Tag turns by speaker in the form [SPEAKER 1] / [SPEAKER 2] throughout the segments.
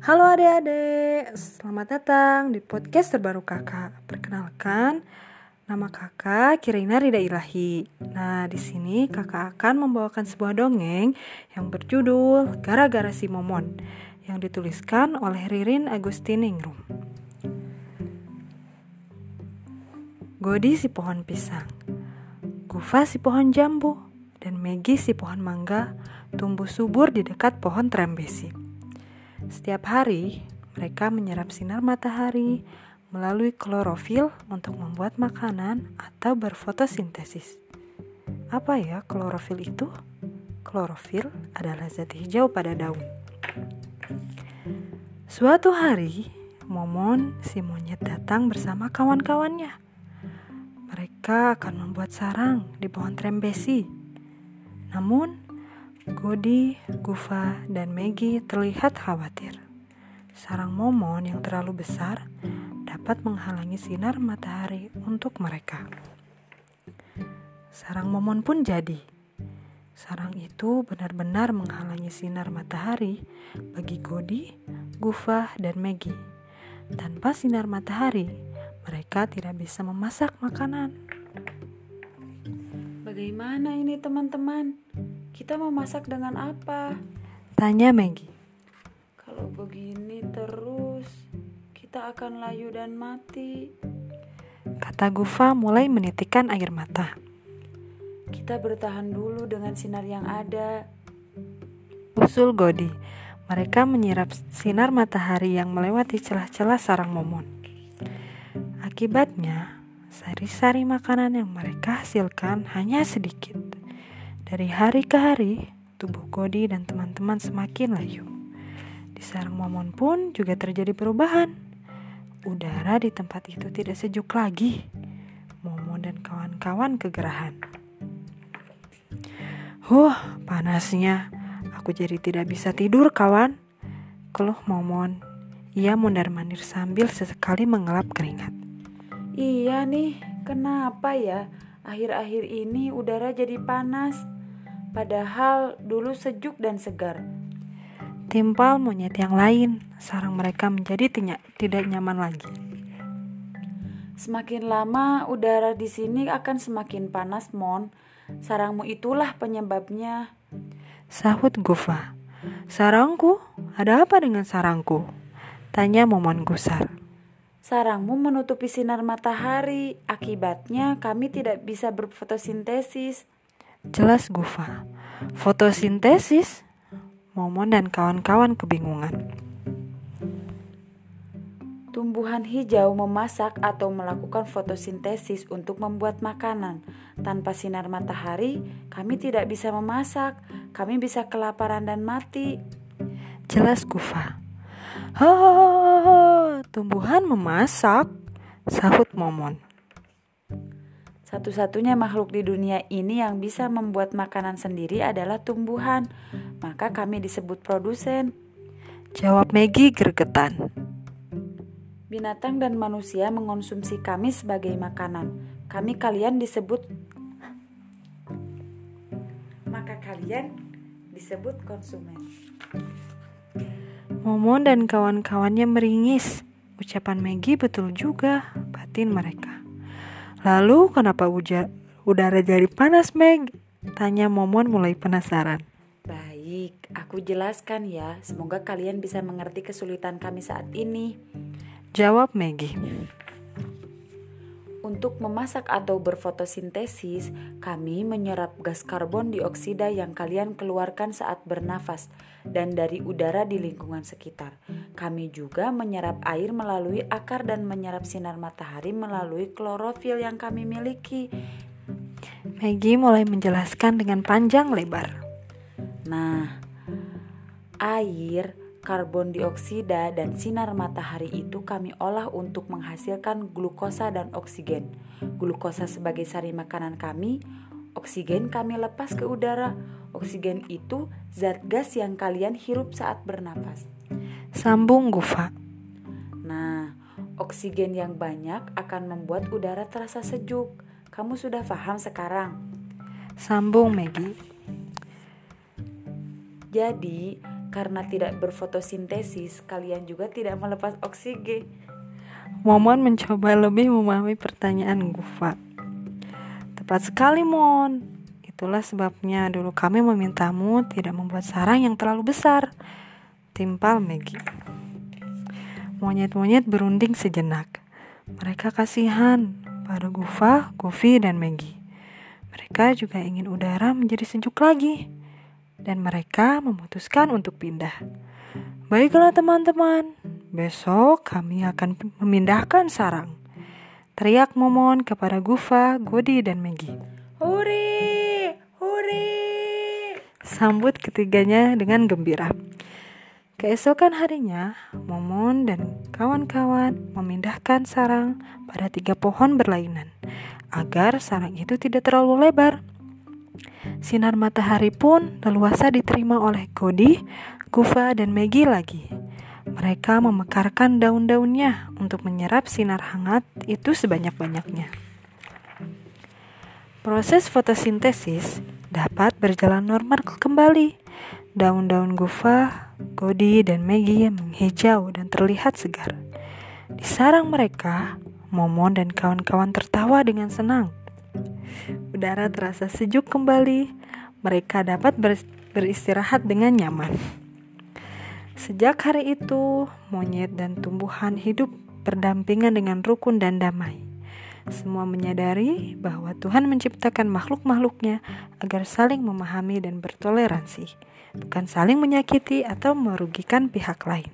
[SPEAKER 1] Halo adik-adik, selamat datang di podcast terbaru kakak. Perkenalkan, nama kakak Kirina Rida Ilahi. Nah, di sini kakak akan membawakan sebuah dongeng yang berjudul Gara-gara si Momon yang dituliskan oleh Ririn Agustiningrum. Godi si pohon pisang, Gufa si pohon jambu, dan Megi si pohon mangga tumbuh subur di dekat pohon trembesi. Setiap hari, mereka menyerap sinar matahari melalui klorofil untuk membuat makanan atau berfotosintesis. Apa ya klorofil itu? Klorofil adalah zat hijau pada daun. Suatu hari, Momon si monyet datang bersama kawan-kawannya. Mereka akan membuat sarang di pohon trembesi. Namun, Godi, Gufa, dan Maggie terlihat khawatir. Sarang momon yang terlalu besar dapat menghalangi sinar matahari untuk mereka. Sarang momon pun jadi. Sarang itu benar-benar menghalangi sinar matahari bagi Godi, Gufa, dan Maggie. Tanpa sinar matahari, mereka tidak bisa memasak makanan.
[SPEAKER 2] Bagaimana ini teman-teman? Kita mau masak dengan apa?
[SPEAKER 1] Tanya Maggie.
[SPEAKER 2] Kalau begini terus, kita akan layu dan mati.
[SPEAKER 1] Kata Gufa mulai menitikkan air mata.
[SPEAKER 2] Kita bertahan dulu dengan sinar yang ada.
[SPEAKER 1] Usul Godi. Mereka menyerap sinar matahari yang melewati celah-celah sarang momon. Akibatnya, Sari-sari makanan yang mereka hasilkan hanya sedikit. Dari hari ke hari, tubuh Godi dan teman-teman semakin layu. Di sarang momon pun juga terjadi perubahan. Udara di tempat itu tidak sejuk lagi. Momon dan kawan-kawan kegerahan. Huh, panasnya. Aku jadi tidak bisa tidur, kawan. Keluh Momon. Ia mondar-mandir sambil sesekali mengelap keringat.
[SPEAKER 2] Iya nih, kenapa ya akhir-akhir ini udara jadi panas? Padahal dulu sejuk dan segar.
[SPEAKER 1] Timpal monyet yang lain, sarang mereka menjadi tidak nyaman lagi.
[SPEAKER 2] Semakin lama udara di sini akan semakin panas, Mon. Sarangmu itulah penyebabnya.
[SPEAKER 1] Sahut Gufa. Sarangku? Ada apa dengan sarangku? Tanya Momon gusar.
[SPEAKER 2] Sarangmu menutupi sinar matahari, akibatnya kami tidak bisa berfotosintesis.
[SPEAKER 1] Jelas Gufa. Fotosintesis? Momon dan kawan-kawan kebingungan.
[SPEAKER 2] Tumbuhan hijau memasak atau melakukan fotosintesis untuk membuat makanan. Tanpa sinar matahari, kami tidak bisa memasak. Kami bisa kelaparan dan mati.
[SPEAKER 1] Jelas Gufa. Ha, tumbuhan memasak, sahut Momon.
[SPEAKER 2] Satu-satunya makhluk di dunia ini yang bisa membuat makanan sendiri adalah tumbuhan. Maka kami disebut produsen.
[SPEAKER 1] Jawab Maggie gergetan.
[SPEAKER 2] Binatang dan manusia mengonsumsi kami sebagai makanan. Kami kalian disebut maka kalian disebut konsumen.
[SPEAKER 1] Momon dan kawan-kawannya meringis. Ucapan Maggie betul juga, batin mereka. Lalu kenapa uja, udara jadi panas, Meg? Tanya Momon mulai penasaran.
[SPEAKER 2] Baik, aku jelaskan ya. Semoga kalian bisa mengerti kesulitan kami saat ini.
[SPEAKER 1] Jawab Maggie.
[SPEAKER 2] Untuk memasak atau berfotosintesis, kami menyerap gas karbon dioksida yang kalian keluarkan saat bernafas dan dari udara di lingkungan sekitar. Kami juga menyerap air melalui akar dan menyerap sinar matahari melalui klorofil yang kami miliki.
[SPEAKER 1] Maggie mulai menjelaskan dengan panjang lebar.
[SPEAKER 2] Nah, air karbon dioksida dan sinar matahari itu kami olah untuk menghasilkan glukosa dan oksigen. Glukosa sebagai sari makanan kami, oksigen kami lepas ke udara. Oksigen itu zat gas yang kalian hirup saat bernapas.
[SPEAKER 1] Sambung Gufa.
[SPEAKER 2] Nah, oksigen yang banyak akan membuat udara terasa sejuk. Kamu sudah paham sekarang?
[SPEAKER 1] Sambung Maggie.
[SPEAKER 2] Jadi, Karena tidak berfotosintesis, kalian juga tidak melepas oksigen.
[SPEAKER 1] Momon mencoba lebih memahami pertanyaan Gufa. Tepat sekali, Mon. Itulah sebabnya dulu kami memintamu tidak membuat sarang yang terlalu besar. Timpal Maggie. Monyet-monyet berunding sejenak. Mereka kasihan pada Gufa, Goofy, dan Maggie. Mereka juga ingin udara menjadi sejuk lagi dan mereka memutuskan untuk pindah. Baiklah teman-teman, besok kami akan memindahkan sarang. Teriak Momon kepada Gufa, Godi, dan Megi.
[SPEAKER 2] Huri! Huri!
[SPEAKER 1] Sambut ketiganya dengan gembira. Keesokan harinya, Momon dan kawan-kawan memindahkan sarang pada tiga pohon berlainan agar sarang itu tidak terlalu lebar. Sinar matahari pun leluasa diterima oleh Cody, Kufa, dan Maggie lagi. Mereka memekarkan daun-daunnya untuk menyerap sinar hangat itu sebanyak-banyaknya. Proses fotosintesis dapat berjalan normal kembali. Daun-daun guva, Cody, dan Maggie menghijau dan terlihat segar. Di sarang mereka, Momon dan kawan-kawan tertawa dengan senang Udara terasa sejuk kembali. Mereka dapat beristirahat dengan nyaman. Sejak hari itu, monyet dan tumbuhan hidup berdampingan dengan rukun dan damai. Semua menyadari bahwa Tuhan menciptakan makhluk-makhluknya agar saling memahami dan bertoleransi, bukan saling menyakiti atau merugikan pihak lain.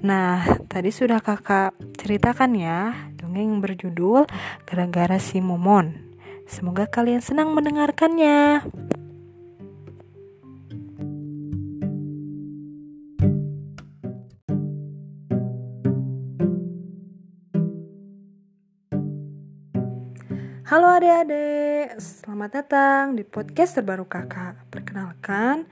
[SPEAKER 1] Nah, tadi sudah kakak ceritakan ya dongeng berjudul Gara-gara si Momon. Semoga kalian senang mendengarkannya. Halo adik-adik, selamat datang di podcast terbaru kakak. Perkenalkan,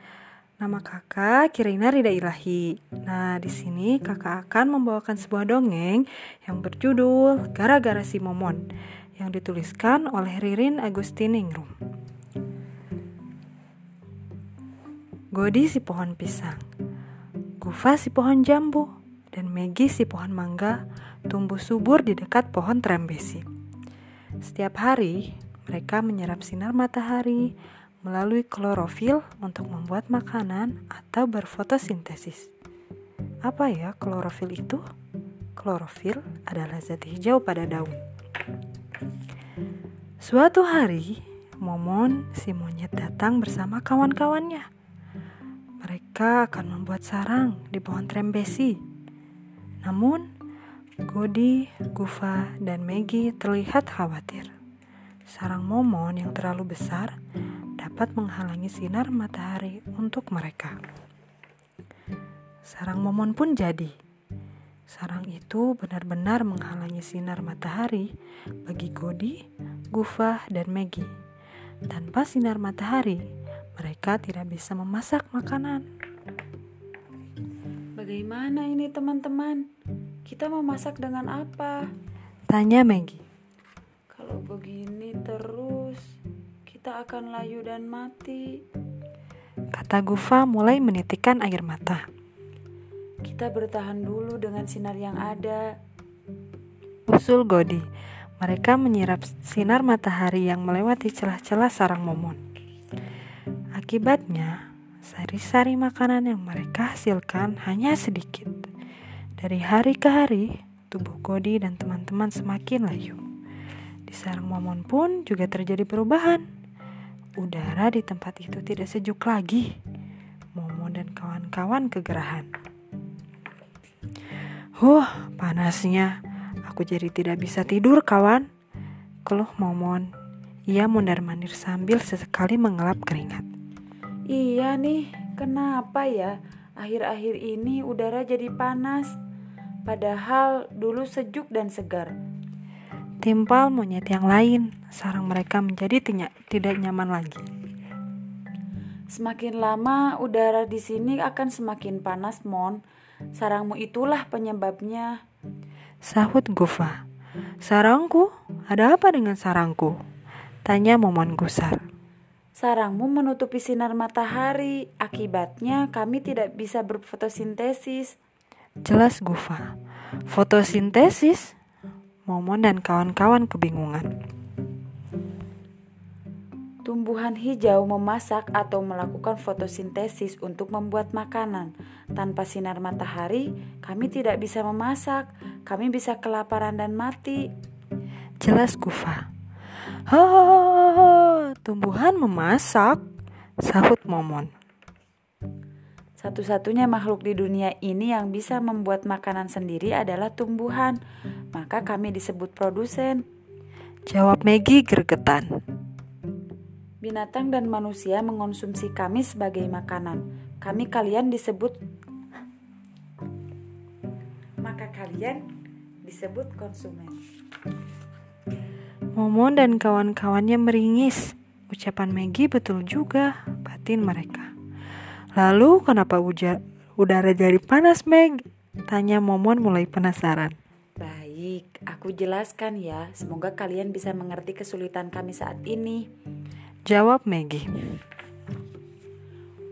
[SPEAKER 1] nama kakak Kirina Rida Ilahi. Nah, di sini kakak akan membawakan sebuah dongeng yang berjudul Gara-gara si Momon yang dituliskan oleh Ririn Agustiningrum. Godi si pohon pisang, Gufa si pohon jambu, dan Megi si pohon mangga tumbuh subur di dekat pohon trembesi. Setiap hari, mereka menyerap sinar matahari melalui klorofil untuk membuat makanan atau berfotosintesis. Apa ya klorofil itu? Klorofil adalah zat hijau pada daun. Suatu hari, Momon si monyet datang bersama kawan-kawannya. Mereka akan membuat sarang di pohon trembesi. Namun, Godi, Gufa, dan Maggie terlihat khawatir. Sarang Momon yang terlalu besar dapat menghalangi sinar matahari untuk mereka. Sarang Momon pun jadi. Sarang itu benar-benar menghalangi sinar matahari bagi Godi, Gufah, dan Maggie. Tanpa sinar matahari, mereka tidak bisa memasak makanan.
[SPEAKER 2] Bagaimana ini teman-teman? Kita mau masak dengan apa?
[SPEAKER 1] Tanya Maggie.
[SPEAKER 2] Kalau begini terus, kita akan layu dan mati.
[SPEAKER 1] Kata Gufa mulai menitikkan air mata.
[SPEAKER 2] Kita bertahan dulu dengan sinar yang ada.
[SPEAKER 1] Usul Godi. Mereka menyerap sinar matahari yang melewati celah-celah sarang momon. Akibatnya, sari-sari makanan yang mereka hasilkan hanya sedikit. Dari hari ke hari, tubuh Godi dan teman-teman semakin layu. Di sarang momon pun juga terjadi perubahan. Udara di tempat itu tidak sejuk lagi. Momon dan kawan-kawan kegerahan. Huh, panasnya. Aku jadi tidak bisa tidur, kawan. Keluh Momon. Ia mondar-mandir sambil sesekali mengelap keringat.
[SPEAKER 2] Iya nih, kenapa ya? Akhir-akhir ini udara jadi panas. Padahal dulu sejuk dan segar.
[SPEAKER 1] Timpal monyet yang lain, sarang mereka menjadi tidak nyaman lagi.
[SPEAKER 2] Semakin lama udara di sini akan semakin panas, Mon. Sarangmu itulah penyebabnya.
[SPEAKER 1] Sahut Gufa. Sarangku? Ada apa dengan sarangku? Tanya Momon gusar.
[SPEAKER 2] Sarangmu menutupi sinar matahari. Akibatnya kami tidak bisa berfotosintesis.
[SPEAKER 1] Jelas Gufa. Fotosintesis? Momon dan kawan-kawan kebingungan.
[SPEAKER 2] Tumbuhan hijau memasak atau melakukan fotosintesis untuk membuat makanan. Tanpa sinar matahari, kami tidak bisa memasak. Kami bisa kelaparan dan mati.
[SPEAKER 1] Jelas Gufa. Oh, tumbuhan memasak, sahut Momon.
[SPEAKER 2] Satu-satunya makhluk di dunia ini yang bisa membuat makanan sendiri adalah tumbuhan. Maka kami disebut produsen.
[SPEAKER 1] Jawab Maggie gregetan.
[SPEAKER 2] Binatang dan manusia mengonsumsi kami sebagai makanan. Kami kalian disebut maka kalian disebut konsumen.
[SPEAKER 1] Momon dan kawan-kawannya meringis. Ucapan Maggie betul juga, batin mereka. Lalu kenapa uja, udara jadi panas, Meg? Tanya Momon mulai penasaran.
[SPEAKER 2] Baik, aku jelaskan ya. Semoga kalian bisa mengerti kesulitan kami saat ini.
[SPEAKER 1] Jawab Maggie.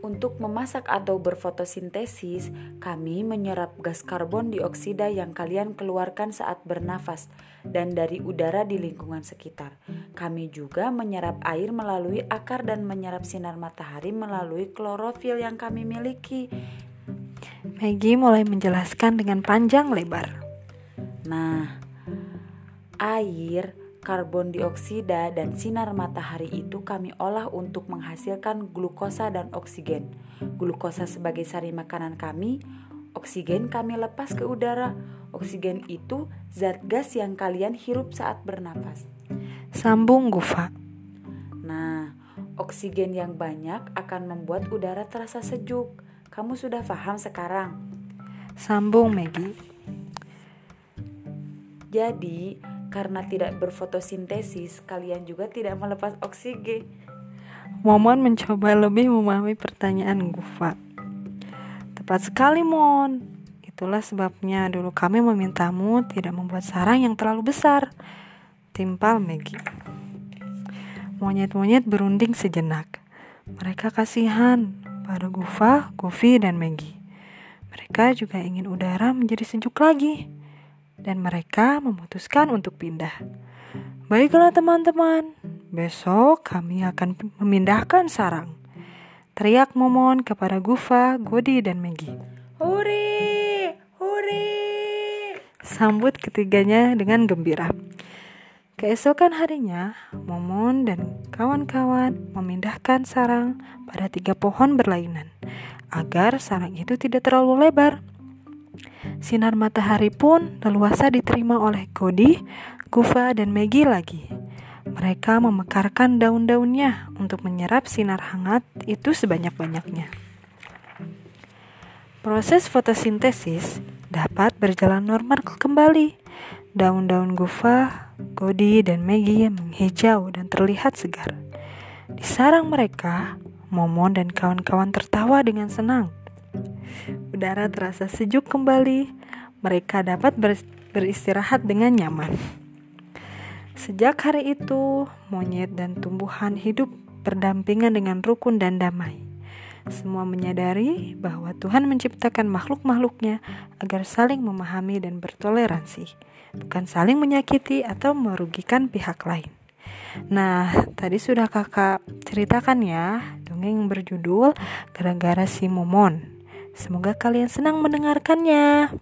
[SPEAKER 2] Untuk memasak atau berfotosintesis, kami menyerap gas karbon dioksida yang kalian keluarkan saat bernafas dan dari udara di lingkungan sekitar. Kami juga menyerap air melalui akar dan menyerap sinar matahari melalui klorofil yang kami miliki.
[SPEAKER 1] Maggie mulai menjelaskan dengan panjang lebar.
[SPEAKER 2] Nah, air karbon dioksida dan sinar matahari itu kami olah untuk menghasilkan glukosa dan oksigen. Glukosa sebagai sari makanan kami, oksigen kami lepas ke udara. Oksigen itu zat gas yang kalian hirup saat bernapas.
[SPEAKER 1] Sambung Gufa.
[SPEAKER 2] Nah, oksigen yang banyak akan membuat udara terasa sejuk. Kamu sudah paham sekarang?
[SPEAKER 1] Sambung Maggie.
[SPEAKER 2] Jadi, karena tidak berfotosintesis, kalian juga tidak melepas oksigen.
[SPEAKER 1] Momon mencoba lebih memahami pertanyaan Gufa. Tepat sekali, Mon. Itulah sebabnya dulu kami memintamu tidak membuat sarang yang terlalu besar. Timpal Maggie. Monyet-monyet berunding sejenak. Mereka kasihan pada Gufa, Goofy, dan Maggie. Mereka juga ingin udara menjadi sejuk lagi dan mereka memutuskan untuk pindah. Baiklah teman-teman, besok kami akan memindahkan sarang. Teriak Momon kepada Gufa, Godi, dan Maggie.
[SPEAKER 2] Huri! Huri!
[SPEAKER 1] Sambut ketiganya dengan gembira. Keesokan harinya, Momon dan kawan-kawan memindahkan sarang pada tiga pohon berlainan agar sarang itu tidak terlalu lebar. Sinar matahari pun leluasa diterima oleh Cody, Gufa, dan Maggie lagi. Mereka memekarkan daun-daunnya untuk menyerap sinar hangat itu sebanyak-banyaknya. Proses fotosintesis dapat berjalan normal kembali. Daun-daun guva, Cody, dan Maggie menghijau dan terlihat segar. Di sarang mereka, Momon dan kawan-kawan tertawa dengan senang. Udara terasa sejuk kembali. Mereka dapat ber beristirahat dengan nyaman. Sejak hari itu, monyet dan tumbuhan hidup berdampingan dengan rukun dan damai. Semua menyadari bahwa Tuhan menciptakan makhluk-makhluknya agar saling memahami dan bertoleransi, bukan saling menyakiti atau merugikan pihak lain. Nah, tadi sudah kakak ceritakan ya, dongeng berjudul Gara-gara si Momon. Semoga kalian senang mendengarkannya.